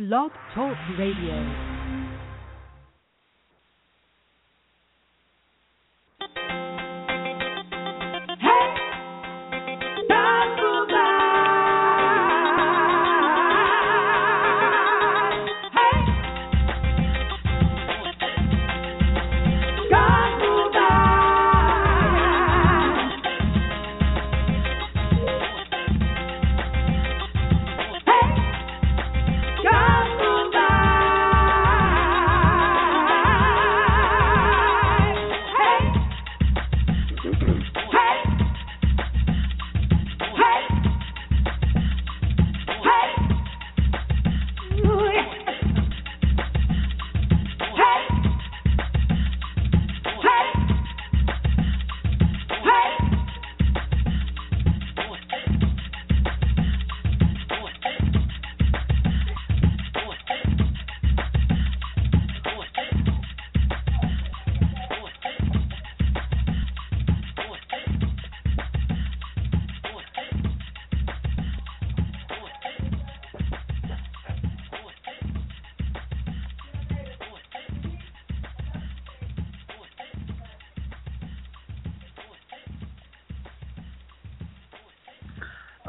Blog Talk Radio.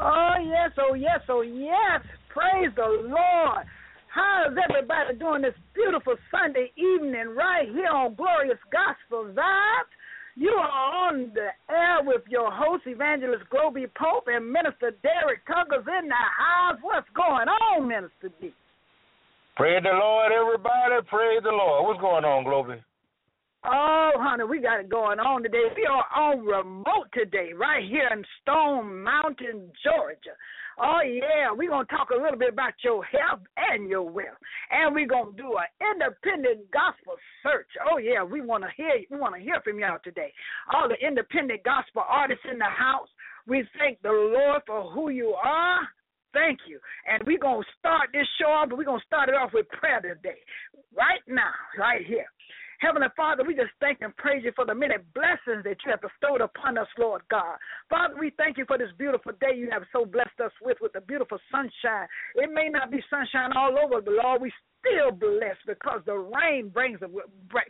Oh yes, oh yes. Oh, yes. Praise the Lord. How is everybody doing this beautiful Sunday evening right here on Glorious Gospel Vibes? You are on the air with your host, Evangelist Globee Pope and Minister Derrick Tuggle's in the house. What's going on, Minister D? Praise the Lord, everybody. Praise the Lord. What's going on, Globee? Oh, honey, we got it going on today. We are on remote today, right here in Stone Mountain, Georgia. Oh, yeah, we're going to talk a little bit about your health and your wealth. And we're going to do an independent gospel search. Oh, yeah, we want to hear we want to hear from y'all today. All the independent gospel artists in the house, we thank the Lord for who you are. Thank you. And we're going to start this show off, but we're going to start it off with prayer today. Right now, right here. Heavenly Father, we just thank and praise you for the many blessings that you have bestowed upon us, Lord God. Father, we thank you for this beautiful day you have so blessed us with, with the beautiful sunshine. It may not be sunshine all over, but Lord, we still blessed because the rain brings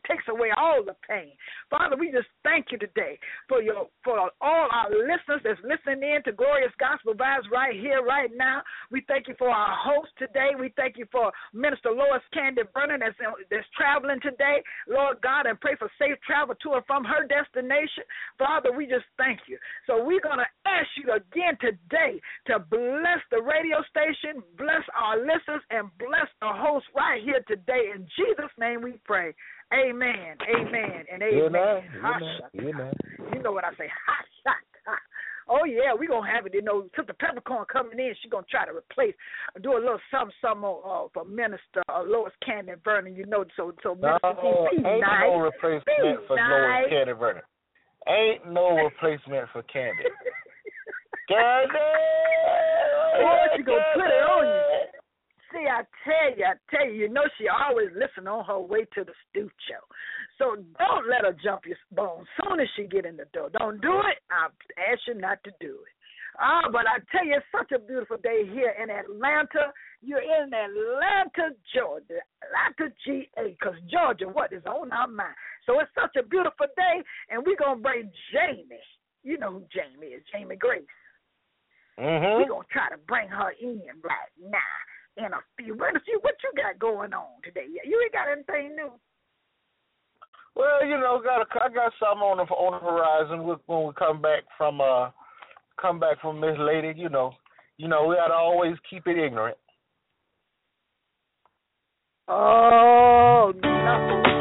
takes away all the pain. Father, we just thank you today for your for all our listeners that's listening in to Glorious Gospel Vibes right here, right now. We thank you for our host today. We thank you for Minister Lois Candy Vernon that's that's traveling today, Lord God, and pray for safe travel to and from her destination. Father, we just thank you. So we're gonna ask you again today to bless the radio station, bless our listeners, and bless the host here today. In Jesus' name we pray. Amen. Amen. And amen. Amen. amen. You know what I say. Ha shot. Oh yeah, we gonna have it. You know, since the Peppercorn coming in, she gonna try to replace, do a little something, something uh, for Minister uh, Lois Cannon Vernon. You know, so so Minister no, D, ain't nice. no replacement be for nice. Lois Candy Vernon. Ain't no replacement for Candy. Candy. Oh, she gonna put it on you. See, I tell you, I tell you, you know she always listen on her way to the studio. So don't let her jump your bones. Soon as she get in the door, don't do it. I ask you not to do it. Ah, but I tell you, it's such a beautiful day here in Atlanta. You're in Atlanta, Georgia, Atlanta, GA, because Georgia, what is on our mind? So it's such a beautiful day, and we're gonna bring Jamie. You know who Jamie is, Jamie Grace. Mm-hmm. We're gonna try to bring her in right now in a few. What you what you got going on today? You ain't got anything new. Well, you know, got a, I got something on the on the horizon when we come back from uh come back from this Lady. You know, you know we gotta always keep it ignorant. Oh no.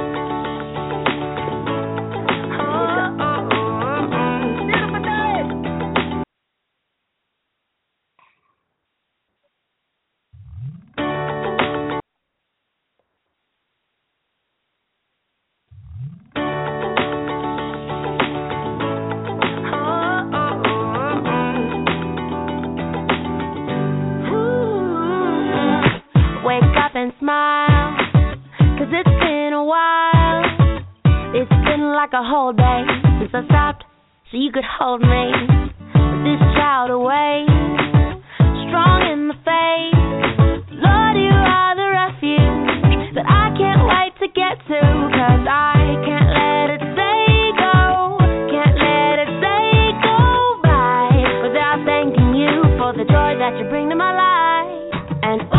So you could hold me. With this child away, strong in the face. Lord, you are the refuge that I can't wait to get to, cause I can't let it say go. Can't let it say go by without thanking you for the joy that you bring to my life. And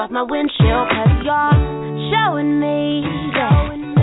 off my windshield, cause you're showing me that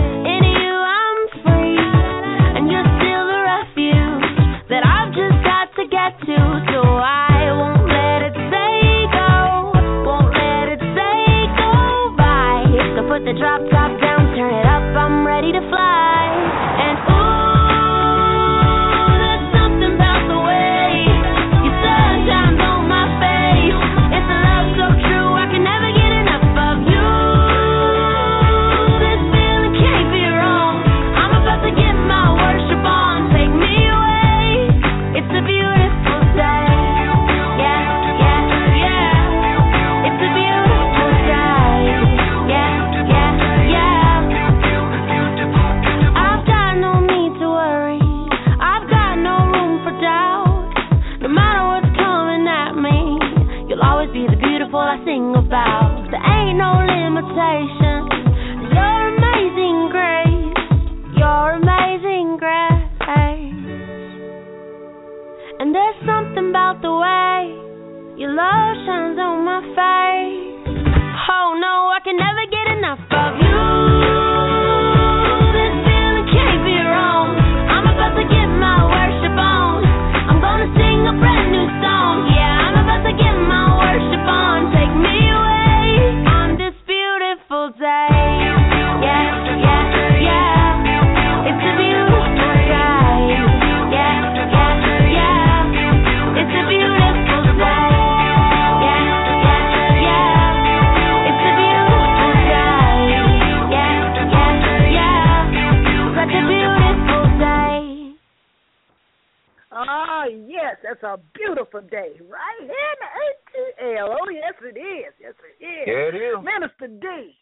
day, right here in the ATL. Oh, yes, it is. Yes, it is. Yeah, it is. Minister D.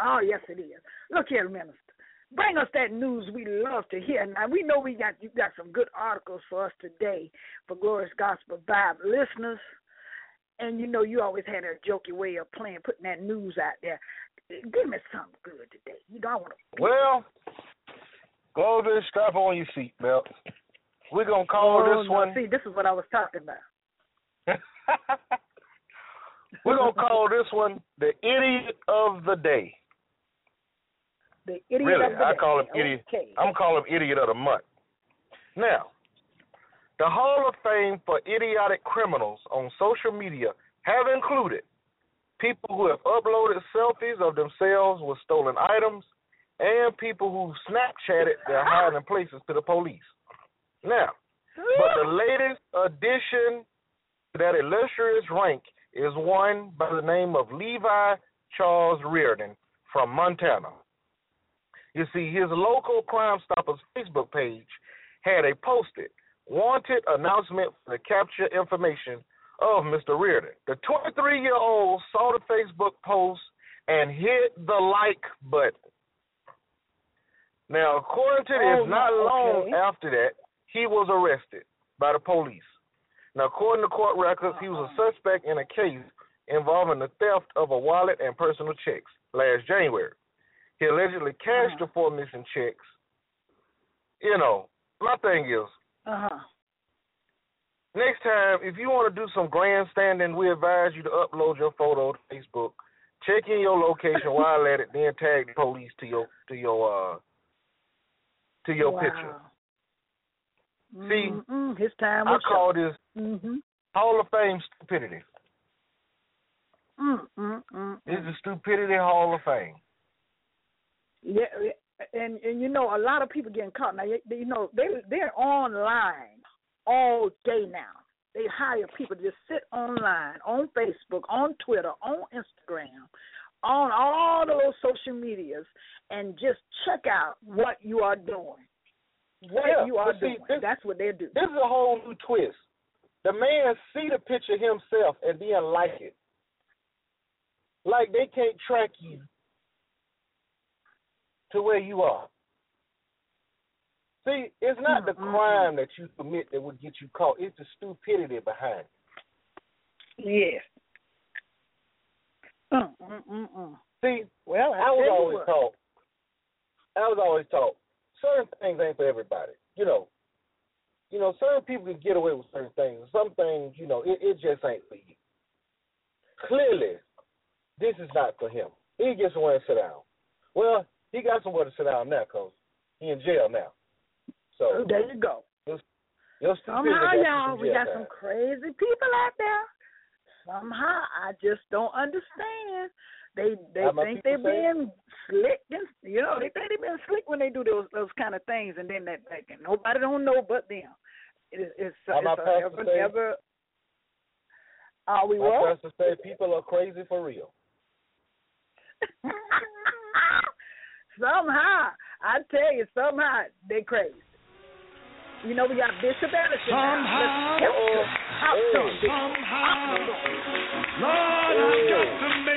Oh, yes, it is. Look here, Minister. Bring us that news we love to hear. Now we know we got you got some good articles for us today for Glorious Gospel Vibes listeners. And you know you always had a jokey way of playing, putting that news out there. Give me something good today. You know I want to. Well, to strap on your seatbelt. We're gonna call oh, this no, one. See, this is what I was talking about. We're gonna call this one the idiot of the day. The idiot really, of the I day. call him idiot. I'm calling him idiot of the month. Now, the Hall of Fame for idiotic criminals on social media have included people who have uploaded selfies of themselves with stolen items and people who Snapchatted their hiding places to the police. Now, but the latest addition that illustrious rank is one by the name of Levi Charles Reardon from Montana. You see, his local Crime Stoppers Facebook page had a posted wanted announcement to capture information of Mr. Reardon. The 23 year old saw the Facebook post and hit the like button. Now, according to this, Oh, not long okay. after that, he was arrested by the police. Now, according to court records, he was a suspect in a case involving the theft of a wallet and personal checks last January. He allegedly cashed the four missing checks. You know, my thing is, Uh huh. next time, if you want to do some grandstanding, we advise you to upload your photo to Facebook. Check in your location while at it, then tag the police to your to your uh to your wow. picture. See, Mm-mm, his time I call this Mm-hmm. Hall of Fame stupidity. Mm, mm, mm, It's mm. Stupidity Hall of Fame. Yeah, and and you know a lot of people getting caught now. You, you know they they're online all day now. They hire people to just sit online on Facebook, on Twitter, on Instagram, on all those social medias, and just check out what you are doing. What Yeah, you are see, doing. this- That's what they do. This is a whole new twist. The man see the picture himself and then like it. Like they can't track you to where you are. See, it's not the crime that you commit that would get you caught. It's the stupidity behind it. Yes. Mm, mm, mm. See, Well, I, I was always what. taught. I was always taught certain things ain't for everybody. You know, you know, certain people can get away with certain things. Some things, you know, it, it just ain't for you. Clearly, this is not for him. He gets somewhere to sit down. Well, he got somewhere to sit down now because he in jail now. So Oh, there you go. your stupidity Somehow, y'all, we got time. some crazy people out there. Somehow, I just don't understand. They they How my think they're people being slick, and you know they think they're being slick when they do those those kind of things, and then that, that nobody don't know but them. It, it's How my it's a pastor ever say? ever. Are we My what? pastor say people are crazy for real. somehow, I tell you, somehow they crazy. You know, we got Bishop Ellison now. Let's Oh, talk to him, Bishop. Somehow, Lord, I've got to make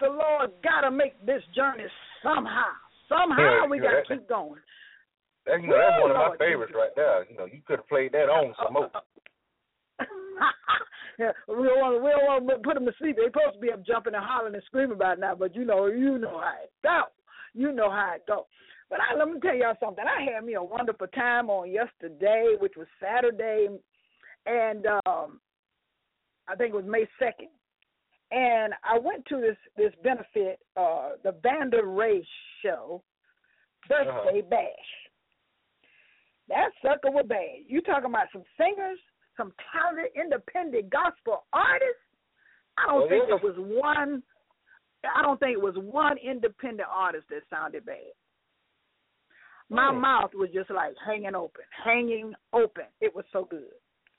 the Lord, bless the Lord. Gotta make this journey somehow. Somehow Yeah, we gotta keep going. That, you know, that's one of my Lord favorites Jesus. right there. You know, you could have played that on some more. yeah, we don't want to, we don't want to put them to sleep. They're supposed to be up jumping and hollering and screaming about it now, but you know, you know how it go. You know how it go. But I, let me tell y'all something. I had me a wonderful time on yesterday, which was Saturday, and um, I think it was May second. And I went to this this benefit, uh, the Vanda Ray show birthday bash. That sucker was bad. You talking about some singers, some talented independent gospel artists? I don't Oh, think yeah. it was one. I don't think it was one independent artist that sounded bad. My Hmm. mouth was just like hanging open, hanging open. It was so good.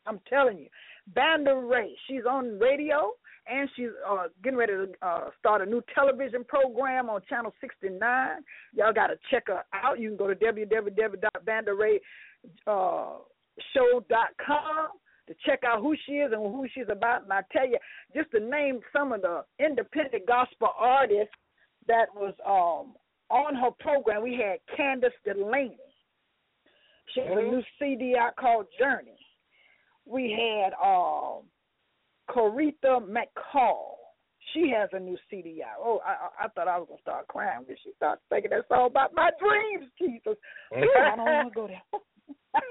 I'm telling you. Banda Ray, she's on radio and she's uh, getting ready to uh, start a new television program on Channel 69. Y'all got to check her out. You can go to www.bandarayshowcom to check out who she is and who she's about. And I tell you, just to name some of the independent gospel artists that was um, on her program, we had Candace Delaney. She has a new CD out called Journey. We had um, Coretha McCall. She has a new CD out. Oh, I, I, thought I was gonna start crying when she started singing that song about my dreams. Jesus, mm. Ooh, I don't want to go there.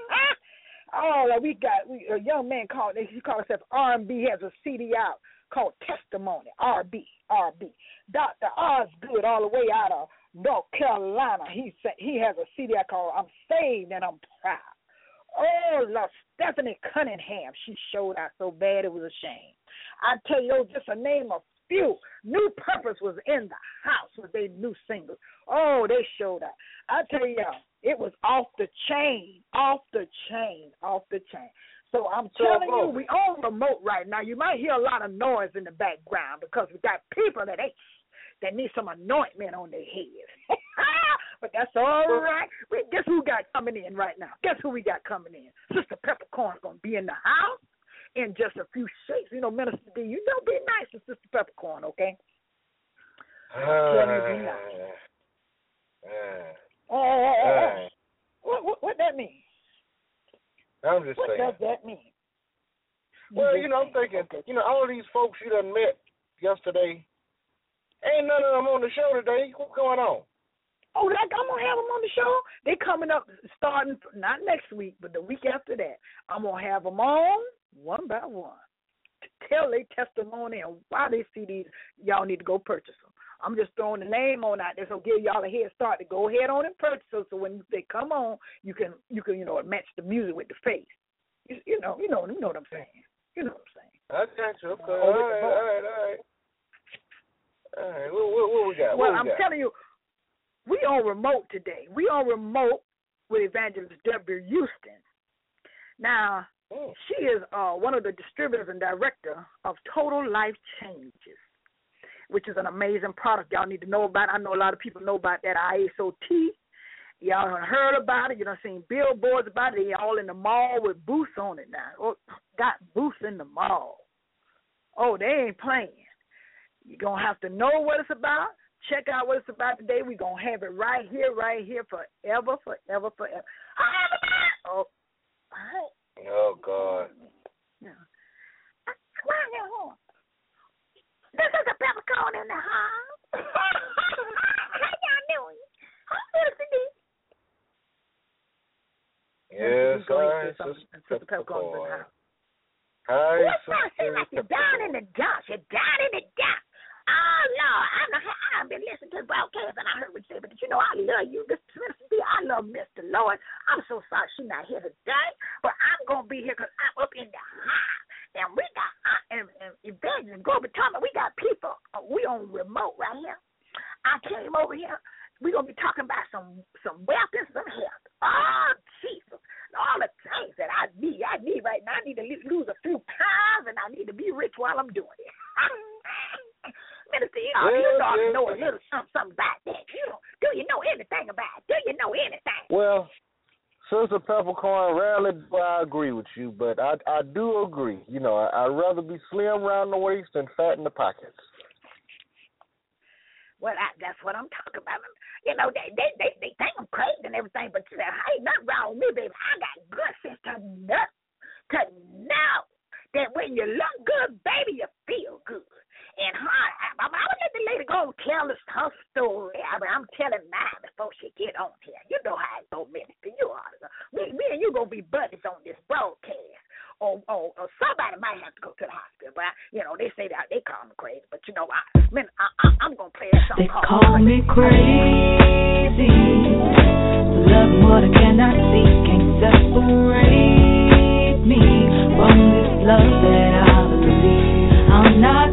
oh, like we got we, a young man called. He called himself R&B. Has a CD out called Testimony. RB, RB. Doctor Osgood, all the way out of North Carolina. He said he has a CD out called I'm Saved and I'm Proud. Oh, La Stephanie Cunningham. She showed out so bad it was a shame. I tell you, those just a name of few. New Purpose was in the house with their new singles. Oh, they showed out. I tell you, it was off the chain, off the chain, off the chain. So I'm So, telling you, oh. we on remote right now. You might hear a lot of noise in the background because we got people that ain't that need some anointment on their heads. but that's all right. We guess who got coming in right now? Guess who we got coming in? Sister Peppercorn's gonna be in the house in just a few shakes. You know, Minister D, you know, be nice to Sister Peppercorn, okay? Tell me be nice. Uh, Oh, oh, oh, oh. uh, What, what what that mean? I'm just What saying. does that mean? Well, you know, I'm thinking, Okay. you know, all these folks you done met yesterday, ain't none of them on the show today. What's going on? Oh, like I'm gonna have them on the show. They coming up starting not next week, but the week after that. I'm gonna have them on one by one to tell their testimony and why they see these. Y'all need to go purchase them. I'm just throwing the name on out there, so give y'all a head start to go ahead on and purchase them. So when they come on, you can you can you know match the music with the face. You, you know you know you know what I'm saying. You know what I'm saying. I got you. Okay. All right, all right, all right. All right. What, what, what we got? Well, what I'm got? telling you, we on remote today. We on remote with Evangelist W. Houston. Now, Mm. she is uh, one of the distributors and director of Total Life Changes, which is an amazing product y'all need to know about. I know a lot of people know about that Iaso Tea. Y'all heard about it. You done seen billboards about it. They all in the mall with booths on it now. Oh, got booths in the mall. Oh, they ain't playing. You're going to have to know what it's about. Check out what it's about today. We're going to have it right here, right here, forever, forever, forever. Oh. Oh God. Why that horn? This is a peppercorn in the house. How y'all doing? I'm listening. Yes, Go ahead, I say something. Sister Peppercorn's in the house. What's? Sister Seems like you're down in the dumps. You're down in the dumps. Oh, Lord. I know I've been listening to the broadcast and I heard what you said, but you know I love you. This Mr. I love Mr. Lord. I'm so sorry she's not here today, but I'm to be here because I'm up in the house. And we got, and, Evangelist Grover Thomas, we got people, uh, we on remote right here. I came over here. We're to be talking about some some weapons, some health. Oh, Jesus. All the things that I need. I need right now. I need to lose a few pounds and I need to be rich while I'm doing it. Minister, uh, you know, you Yes, ought to know a little something, something about that. You know, do you know anything about it? Do you know anything? Well, Sister Peppercorn, rarely do I agree with you, but I I do agree. You know, I, I'd rather be slim around the waist than fat in the pockets. Well, I, that's what I'm talking about. You know, they they they, they think I'm crazy and everything, but you know, ain't nothing wrong with me, baby. I got good sense to know to know that when you look good, baby, you feel good. And her, I, I'm gonna let the lady go and tell us her story. I mean, I'm telling mine before she get on here. You know how it go, minister. You are. Me, me and you gonna be buddies on this broadcast. Or, or, or somebody might have to go to the hospital, but I, you know they say that they call me crazy. But you know, I, man, I, I, I'm gonna play that song They called call me crazy. Love what I cannot see can't separate me from this love that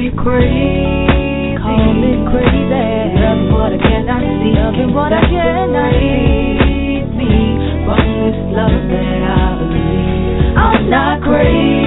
me crazy. Call me crazy. Love what I cannot see. Loving what I cannot see. Me from this love that I believe. I'm not crazy.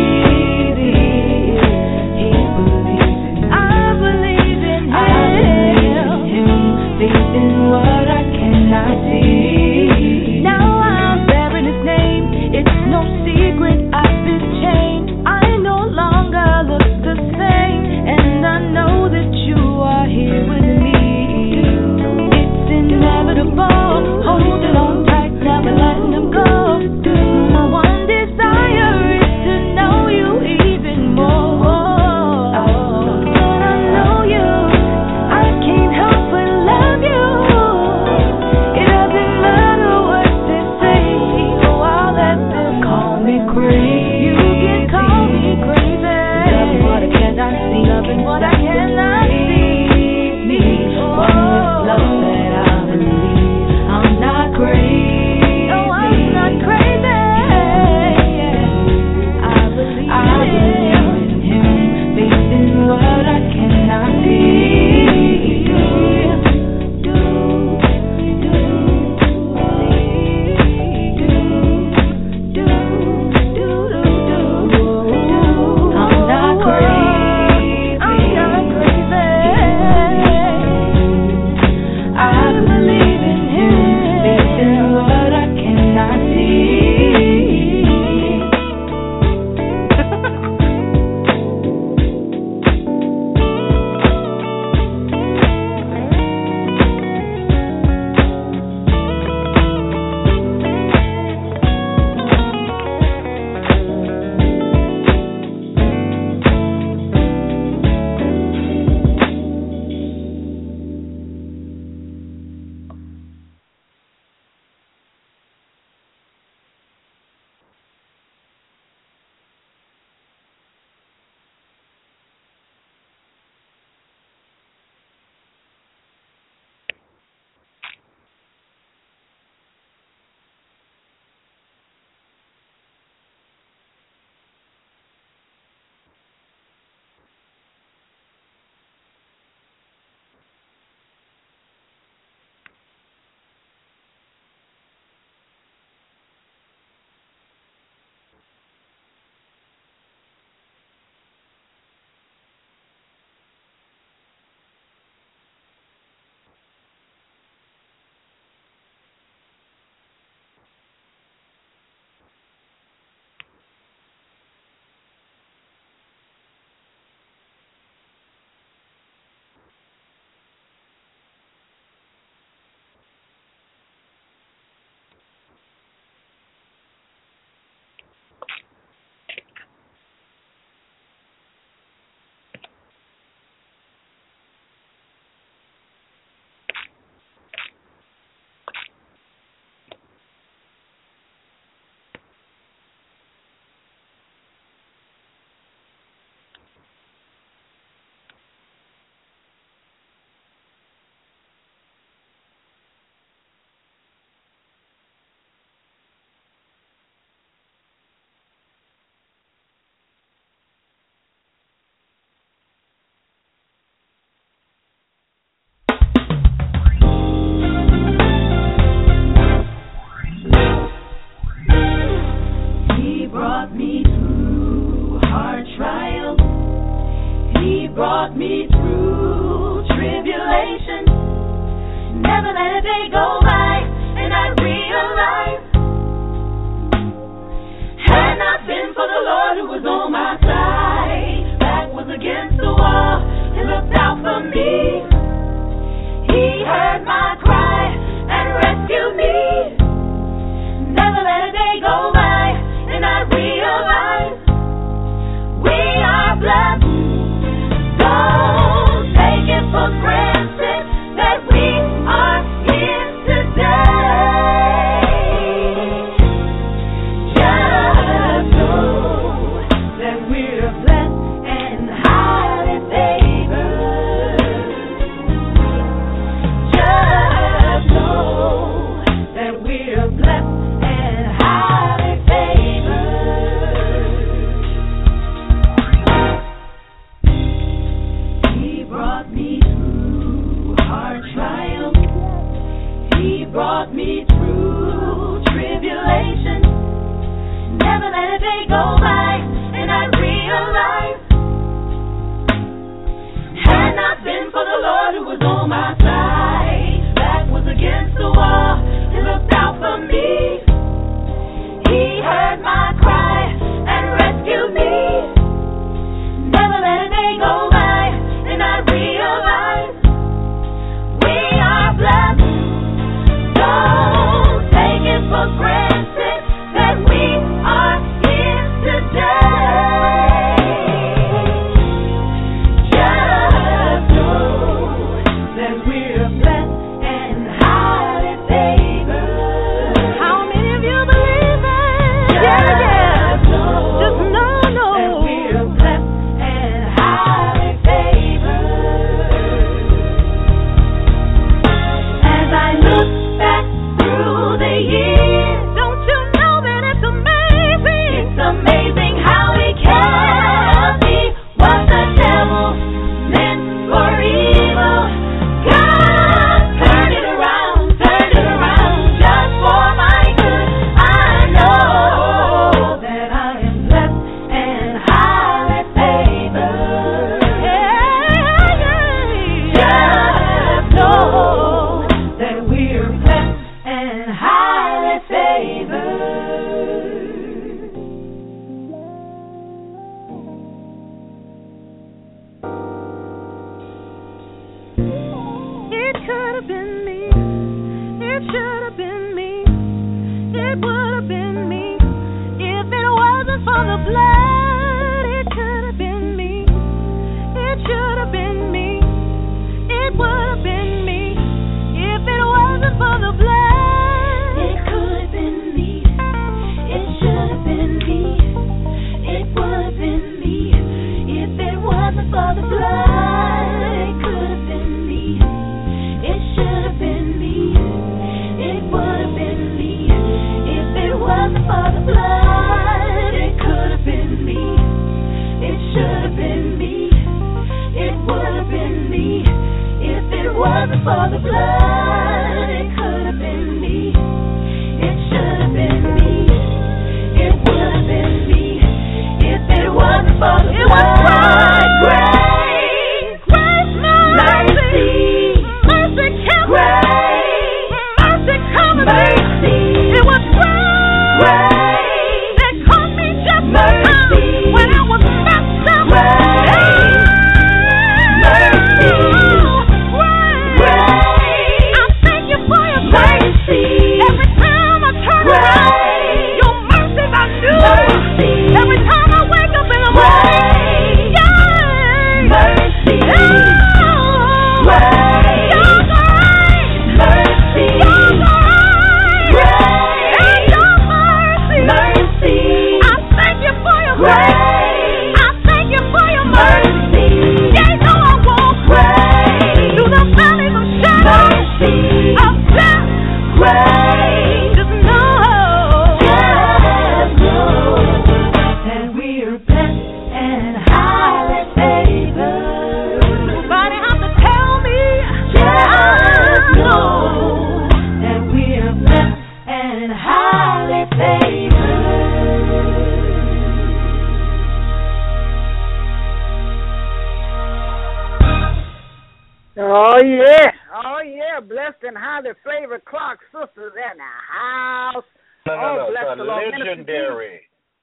Legendary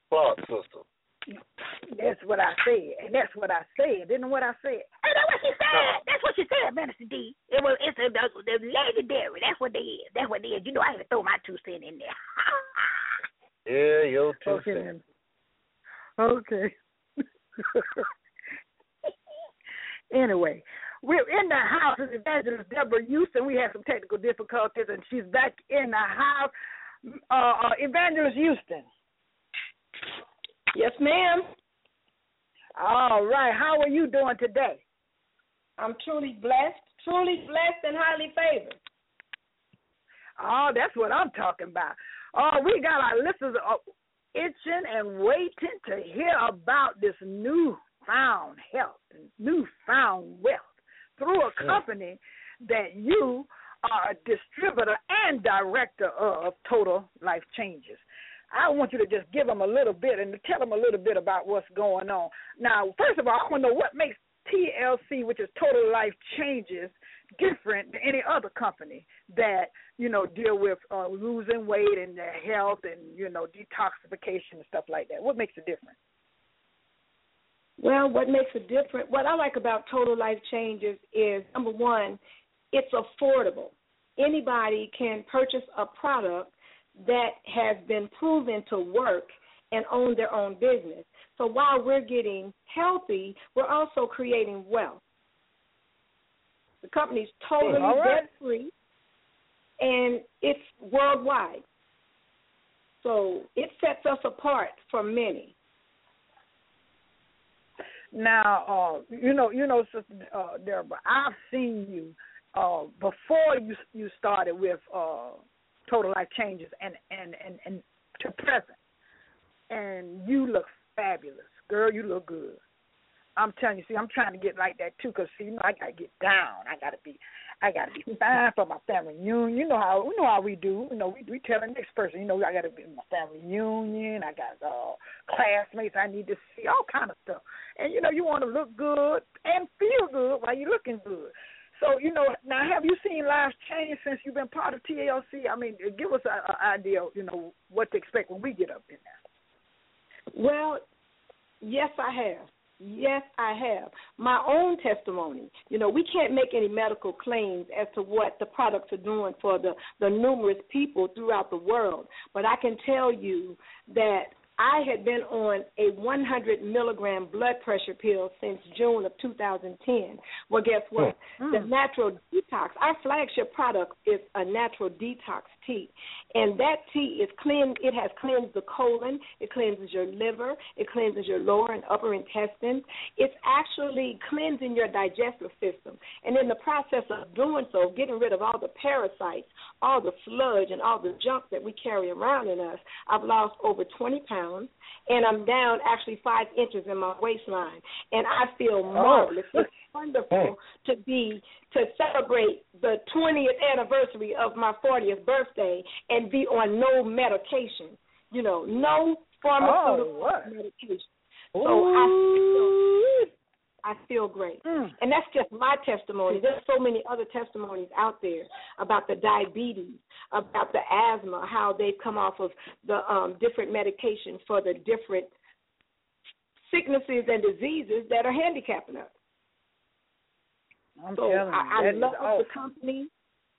Clark sister. That's what I said, and that's what I said. Didn't what I said. Hey, that's what she said. That's what she said, Minister D. It was it's a, the, the legendary. That's what they is. That's what they is. You know, I had to throw my two cent in there. Yeah, your two okay. cents. then. Okay. anyway, we're in the house with Evangelist Debra Houston. We had some technical difficulties, and she's back in the house. Uh, uh, Evangelist Houston. Yes, ma'am. All right. How are you doing today? I'm truly blessed, truly blessed and highly favored. Oh, that's what I'm talking about. Oh, we got our listeners uh, itching and waiting to hear about this new found health and newfound wealth through a company that you are a distributor and director of Total Life Changes. I want you to just give them a little bit and tell them a little bit about what's going on. Now, first of all, I want to know what makes TLC, which is Total Life Changes, different than any other company that you know deal with uh, losing weight and their health and you know detoxification and stuff like that. What makes it different? Well, what makes it different? What I like about Total Life Changes is number one, it's affordable. Anybody can purchase a product that has been proven to work and own their own business. So while we're getting healthy, we're also creating wealth. The company's totally All right. debt free and it's worldwide. So it sets us apart from many. Now, uh, you know, you know, Sister uh, Debra, I've seen you uh, before you you started with uh, Total Life Changes and and and and to present, and you look fabulous, girl. You look good. I'm telling you, see, I'm trying to get like that too, cause see, you know, I gotta get down. I gotta be, I gotta be fine for my family reunion. You know how, you know how we do. You know, we we tell the next person, you know, I gotta be in my family reunion. I got uh classmates I need to see, all kind of stuff. And you know, you want to look good and feel good while you're looking good. So you know, now have you seen lives change since you've been part of TLC? I mean, give us an idea, you know, what to expect when we get up in there. Well, yes, I have. Yes, I have. My own testimony. You know, we can't make any medical claims as to what the products are doing for the, the numerous people throughout the world. But I can tell you that I had been on a 100 milligram blood pressure pill since June of 2010. Well, guess what? Hmm. The natural detox, our flagship product is a natural detox tea. And that tea is clean, it has cleansed the colon, it cleanses your liver, it cleanses your lower and upper intestines. It's actually cleansing your digestive system. And in the process of doing so, getting rid of all the parasites, all the sludge, and all the junk that we carry around in us, I've lost over 20 pounds, and I'm down actually five inches in my waistline. And I feel oh. marvelous. It's wonderful to be to celebrate the 20th anniversary of my 40th birthday and be on no medication. You know, no oh, pharmaceutical Oh, medication. So I feel, I feel great. And that's just my testimony. There's so many other testimonies out there about the diabetes, about the asthma, how they've come off of the um, different medications for the different sicknesses and diseases that are handicapping us. I'm So telling you, I, I love awesome. the company.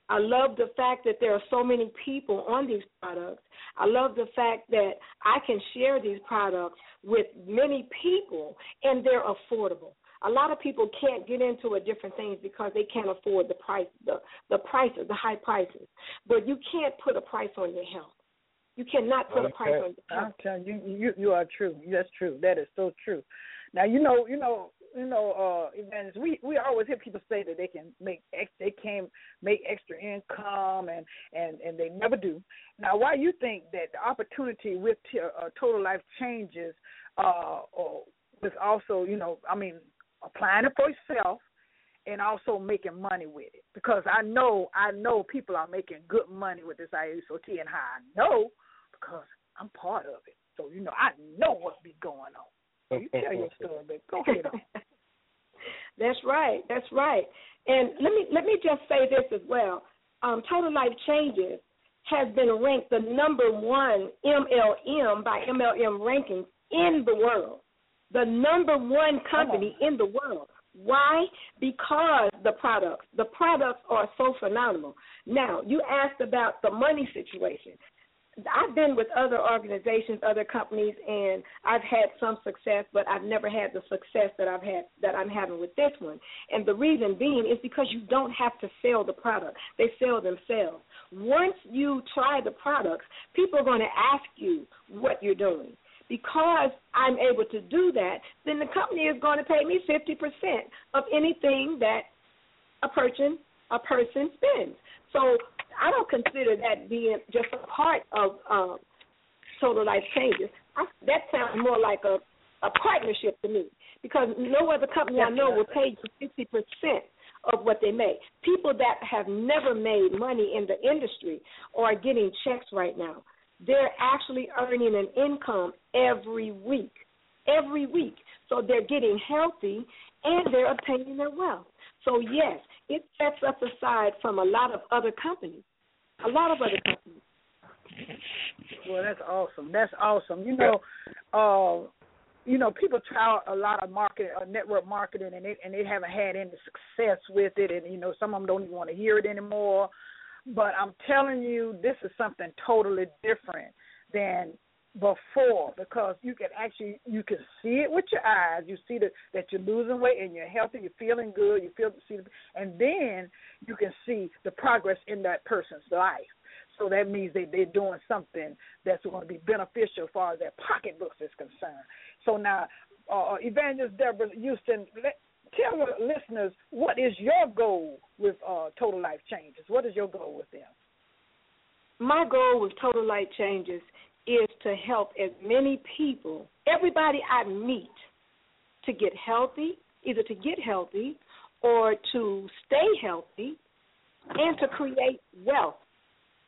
I love the fact that there are so many people on these products. I love the fact that I can share these products with many people and they're affordable. A lot of people can't get into a different things because they can't afford the price the the prices, the high prices. But you can't put a price on your health. You cannot put a price on your health. I'm telling you, you you are true. That's true. That is so true. Now you know, you know, you know, uh, events. We we always hear people say that they can make ex, they can make extra income, and and and they never do. Now, why you think that the opportunity with t- uh, Total Life Changes, uh, or was also, you know, I mean, applying it for yourself and also making money with it because I know I know people are making good money with this Iaso Tea and how I know because I'm part of it. So you know I know what's be going on. So you tell your story, but go ahead. That's right. That's right. And let me let me just say this as well. um, Total Life Changes has been ranked the number one MLM by MLM rankings in the world. The number one company in the world. Why? Because the products. The products are so phenomenal. Now, you asked about the money situation. I've been with other organizations, other companies, and I've had some success, but I've never had the success that I've had that I'm having with this one. And the reason being is because you don't have to sell the product; they sell themselves. Once you try the products, people are going to ask you what you're doing. Because I'm able to do that, then the company is going to pay me 50% of anything that a person a person spends. So I don't consider that being just a part of um, total life changes. I, that sounds more like a a partnership to me because no other company I know will pay you fifty percent of what they make. People that have never made money in the industry are getting checks right now. They're actually earning an income every week, every week. So they're getting healthy and they're obtaining their wealth. So yes, it sets us aside from a lot of other companies. A lot of other companies. Well, that's awesome. That's awesome. You know, uh, you know, people try a lot of market, uh, network marketing, and they and they haven't had any success with it, and you know, some of them don't even want to hear it anymore. But I'm telling you, this is something totally different than before because you can actually you can see it with your eyes. You see that that you're losing weight and you're healthy, you're feeling good, you feel see, and then you can see the progress in that person's life. So that means they they're doing something that's going to be beneficial as far as their pocketbooks is concerned. So now, uh, Evangelist Debra Houston, let, tell the listeners what is your goal with uh, Total Life Changes. What is your goal with them? My goal with Total Life Changes is to help as many people, everybody I meet, to get healthy, either to get healthy or to stay healthy, and to create wealth,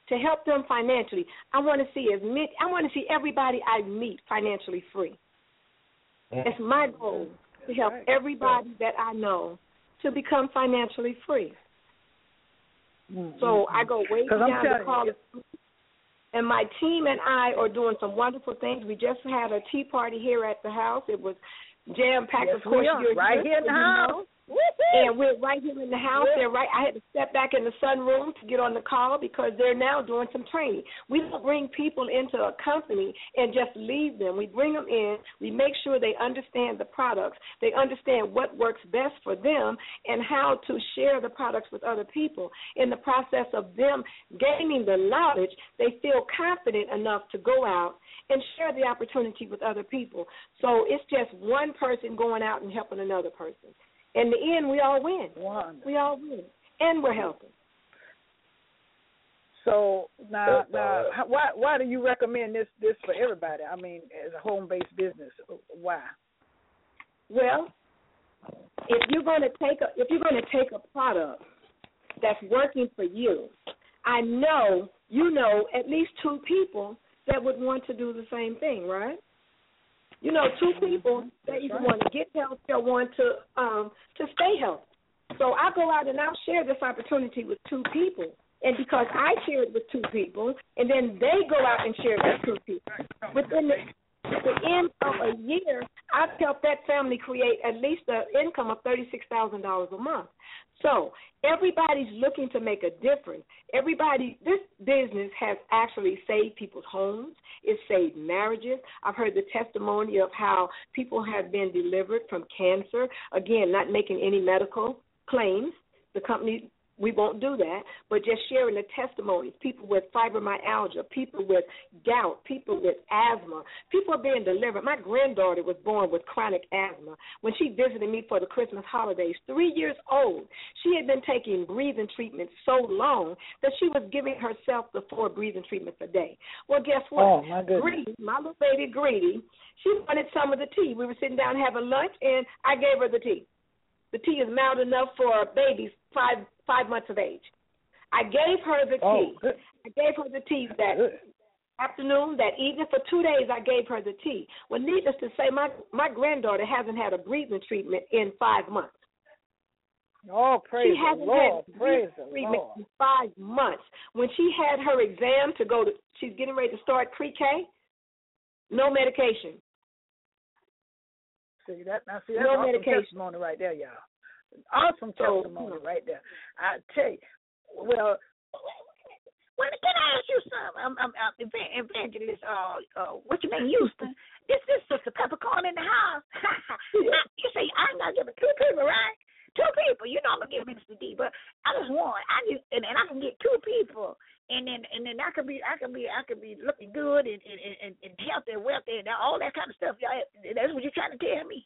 to help them financially. I want to see as many, I want to see everybody I meet financially free. That's my goal to help everybody that I know to become financially free. So I go way Mm-hmm. I'm the call. And my team and I are doing some wonderful things. We just had a tea party here at the house. It was jam packed. Yes, of course, you're Right here in the you house. And we're right here in the house. They're right. I had to step back in the sunroom to get on the call because they're now doing some training. We don't bring people into a company and just leave them. We bring them in. We make sure they understand the products. They understand what works best for them and how to share the products with other people. In the process of them gaining the knowledge, they feel confident enough to go out and share the opportunity with other people. So it's just one person going out and helping another person. In the end, we all win. Wonderful. We all win, and we're helping. So now, uh, uh, now, why why do you recommend this this for everybody? I mean, as a home based business, why? Well, if you're going to take a if you're going to take a product that's working for you, I know you know at least two people that would want to do the same thing, right? You know, two people that either want to get healthy or want to um to stay healthy. So I go out and I'll share this opportunity with two people. And because I share it with two people, and then they go out and share it with two people. Within the, the end of a year, I've helped that family create at least an income of $36,000 a month. So everybody's looking to make a difference. Everybody, this business has actually saved people's homes. It saved marriages. I've heard the testimony of how people have been delivered from cancer. Again, not making any medical claims. The company we won't do that, but just sharing the testimonies. People with fibromyalgia, people with gout, people with asthma. People are being delivered. My granddaughter was born with chronic asthma. When she visited me for the Christmas holidays, three years old, she had been taking breathing treatments so long that she was giving herself the four breathing treatments a day. Well, guess what? Oh, my goodness. Greedy, my little baby Greedy, she wanted some of the tea. We were sitting down having lunch, and I gave her the tea. The tea is mild enough for babies five five months of age. I gave her the Oh, tea. good. I gave her the tea that Good. afternoon, that evening. For two days, I gave her the tea. Well, needless to say, my my granddaughter hasn't had a breathing treatment in five months. Oh, praise she hasn't Lord. had Praise the treatment Lord. in five months. When she had her exam to go to, she's getting ready to start pre-K. No medication. See that now? See that's No awesome medication. testimony right there, y'all. Awesome So, testimony right there. I tell you. Well, well, can I ask you something? I'm, I'm, I'm evan- evangelist. Uh, uh, what you name, Houston? This is Sister Peppercorn in the house. you say I ain't gonna give it two people, right? Two people. You know I'm gonna give Minister D, but I just want I just and, and I can get two people. And then and then I could be I could be I could be looking good and and, and, and healthy and wealthy and all that kind of stuff. Y'all, that's what you're trying to tell me.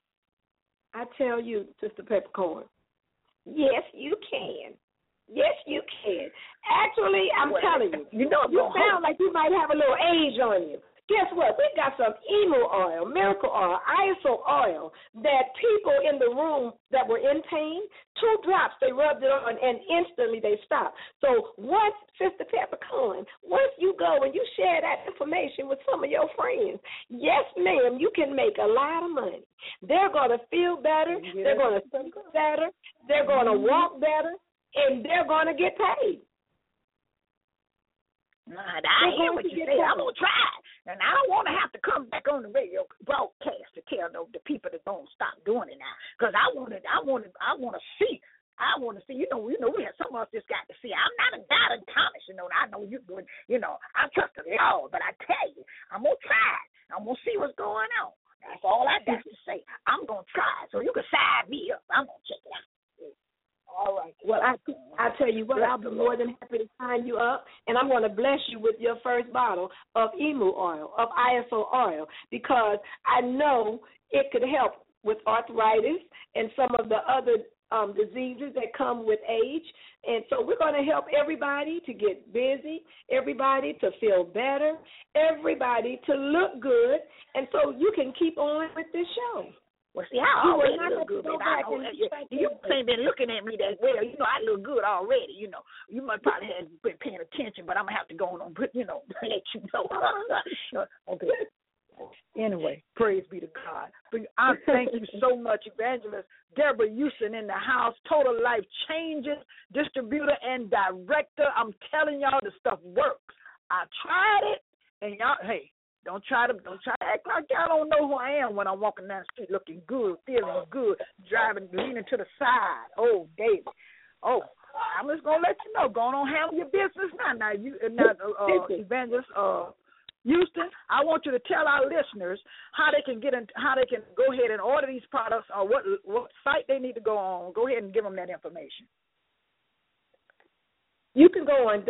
I tell you, Sister Peppercorn. Yes, you can. Yes, you can. Actually, I'm Well, telling you, you know you sound like you might have a little age on you. Guess what? We got some emu oil, miracle oil, Iaso oil that people in the room that were in pain, two drops, they rubbed it on and instantly they stopped. So once, Sister Peppercorn, once you go and you share that information with some of your friends, yes, ma'am, you can make a lot of money. They're going to feel better. They're going to think better. They're going to mm-hmm. walk better. And they're going to get paid. Nah, I hear what you say. I'm gonna try, and I don't want to have to come back on the radio broadcast to tell the, the people that don't stop doing it now, because I want to, I want to, I want to see. I want to see, you know, you know, we have some of us just got to see. I'm not a God of Thomas, you know, I know you good, you know, I trust the Lord, but I tell you, I'm gonna try. I'm gonna see what's going on. That's all I got to say. I'm gonna try, so you can side me up. I'm gonna check it out. All right. Well, I I tell you what, I'll be more than happy to sign you up, and I'm going to bless you with your first bottle of emu oil, of Iaso oil, because I know it could help with arthritis and some of the other um, diseases that come with age. And so we're going to help everybody to get busy, everybody to feel better, everybody to look good, and so you can keep on with this show. Well, see, I You already look good, go baby. I know. You, ain't been looking at me that well. You know, I look good already. You know, you might probably have been paying attention, but I'm gonna have to go on and put, you know, let you know. okay. Anyway, praise be to God. But I thank you so much, Evangelist Debra Houston in the house, Total Life Changes, distributor and director. I'm telling y'all, the stuff works. I tried it, and y'all, hey, don't try to don't try to act like y'all don't know who I am when I'm walking down the street looking good, feeling good, driving, leaning to the side. Oh, David. Oh, I'm just gonna let you know. Go on, handle your business now. Now you, uh, now, uh, uh, Evangelist, uh, Houston, I want you to tell our listeners how they can get in, how they can go ahead and order these products, or what what site they need to go on. Go ahead and give them that information. You can go on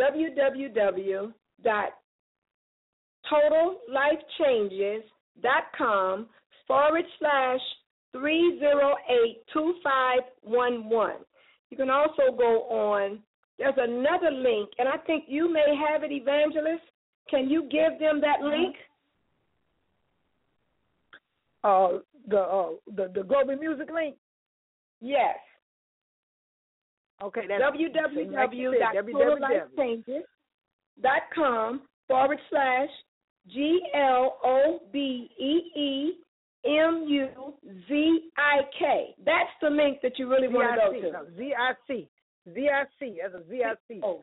www.totallifechanges.com forward slash 3082511. You can also go on, there's another link, and I think you may have it, Evangelist. Can you give them that link? Uh, the uh, the the Globee Music link. Yes. Okay, that's www.totallifechanges.com forward slash G L O B E E M U Z I K. That's the link that you really want to go to. No, Z-I-C. Z-I-C. That's a Z-I-C. Oh,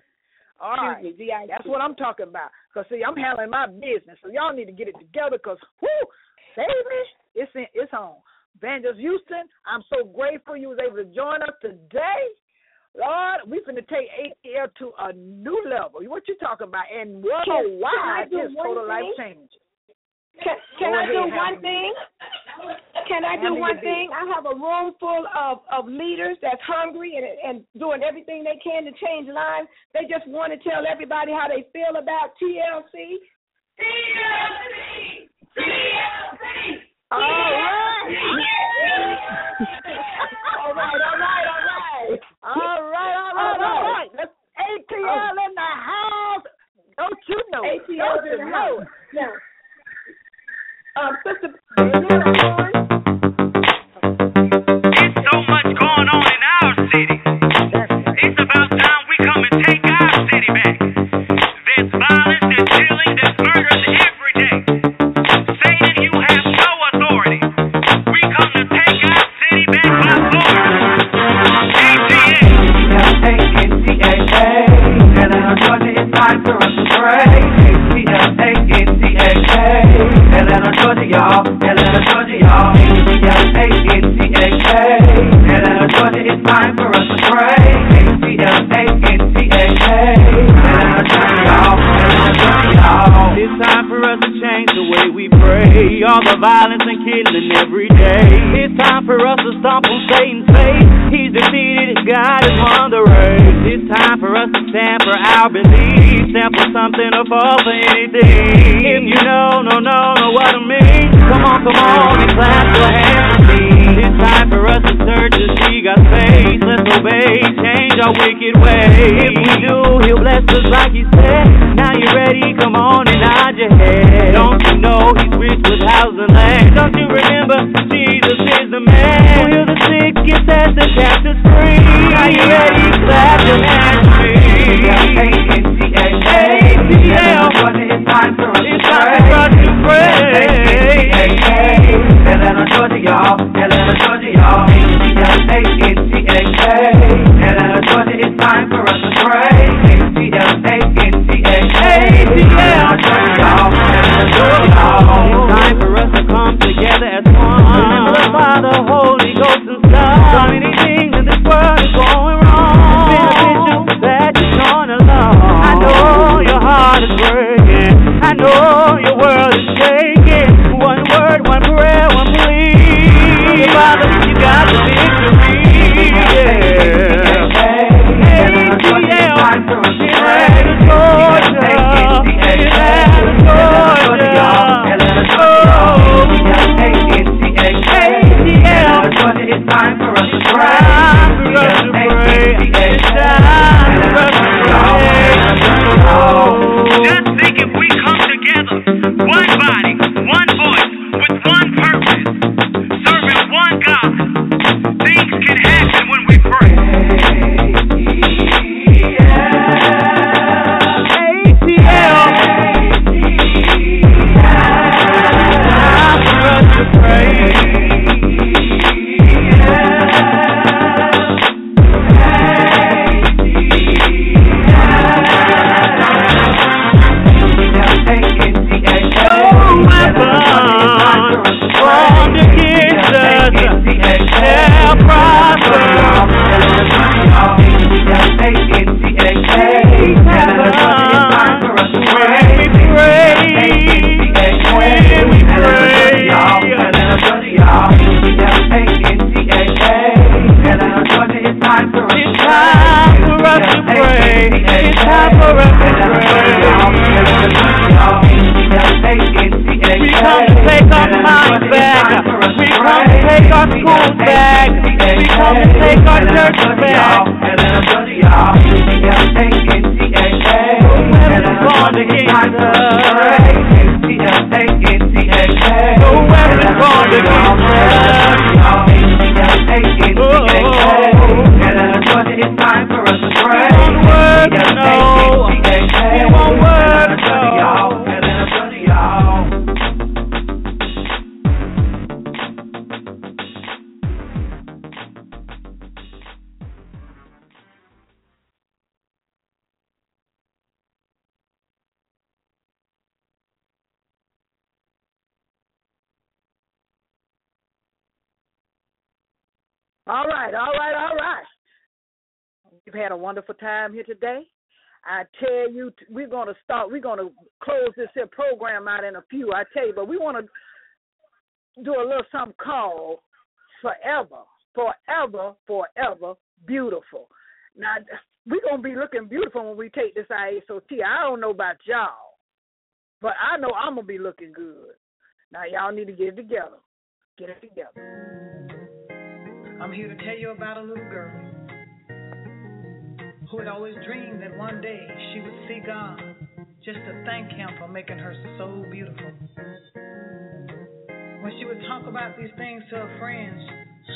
All right. me, Z-I-C. That's what I'm talking about. Because, see, I'm handling my business. So y'all need to get it together because, whoo, baby, it's, in, it's on. Evangelist Houston, I'm so grateful you was able to join us today. Lord, we finna take ATL to a new level. What you talking about? And worldwide, it's one total life change. Can, can I do one thing? Can I do one thing? I have a room full of, of leaders that's hungry and and doing everything they can to change lives. They just want to tell everybody how they feel about TLC. TLC! TLC! All right, all right, all right. All right, all right, all right. Let's ATL in the house. Don't you know? it? ATL Don't in the house. Now, You've had a wonderful time here today. I tell you, we're going to start. We're going to close this here program out in a few. I tell you, but we want to do a little something called "Forever, Forever, Forever Beautiful." Now we're gonna be looking beautiful when we take this Iaso Tea. I don't know about y'all, but I know I'm gonna be looking good. Now y'all need to get it together. Get it together. I'm here to tell you about a little girl who had always dreamed that one day she would see God just to thank Him for making her so beautiful. When she would talk about these things to her friends,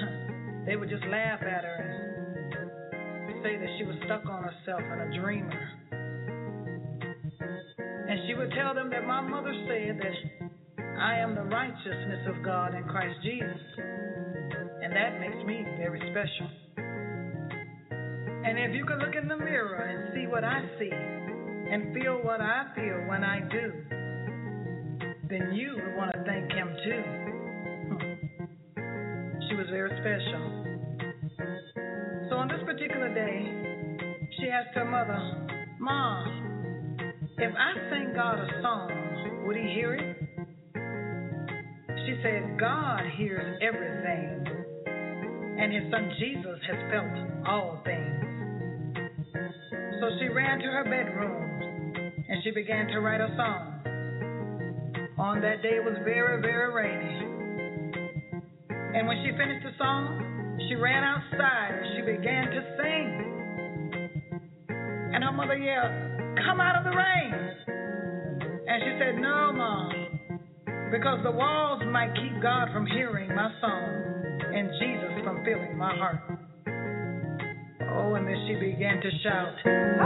they would just laugh at her and say that she was stuck on herself and a dreamer. And she would tell them that my mother said that I am the righteousness of God in Christ Jesus. And that makes me very special. And if you could look in the mirror and see what I see and feel what I feel when I do, then you would want to thank him too. Hmm. She was very special. So on this particular day, she asked her mother, Mom, if I sing God a song, would he hear it? She said, God hears everything, and his son Jesus has felt all things. She ran to her bedroom and she began to write a song. On that day it was very, very rainy. And when she finished the song, she ran outside and she began to sing. And her mother yelled, Come out of the rain. And she said, No, Mom, because the walls might keep God from hearing my song and Jesus from filling my heart. Oh, and then she began to shout, Every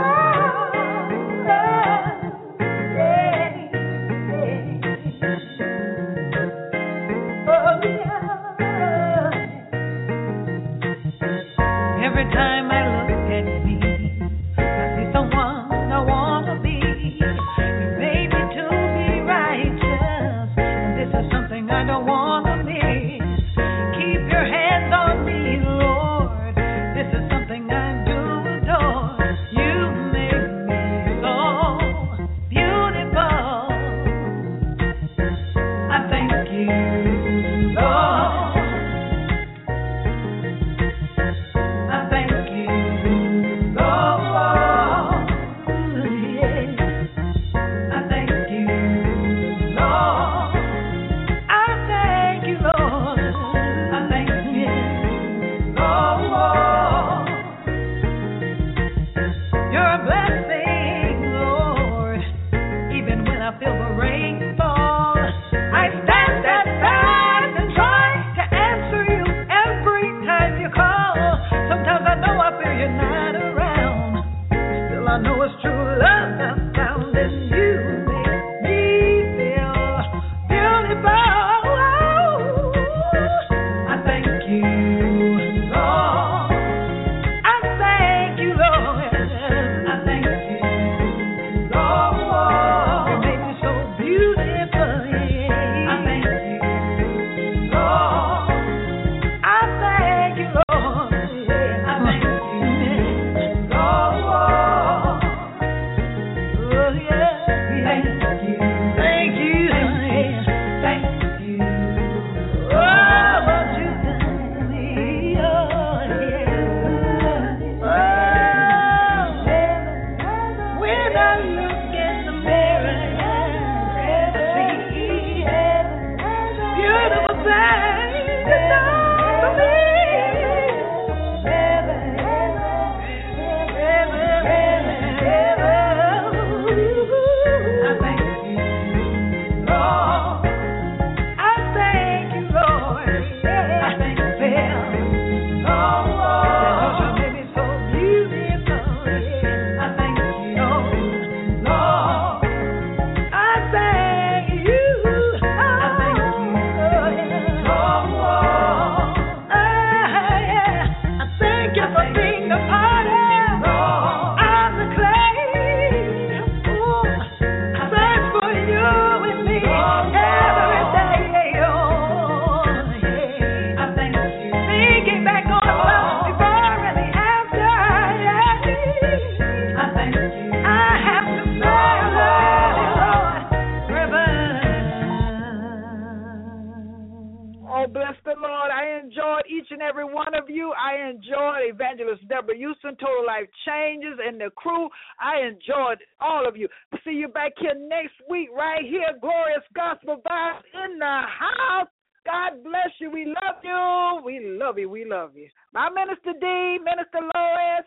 Evangelist Debra Houston, Total Life Changes, and the crew. I enjoyed all of you. See you back here next week, right here. Glorious Gospel Vibes in the house. God bless you. We love you. We love you. We love you. My Minister D, Minister Lois.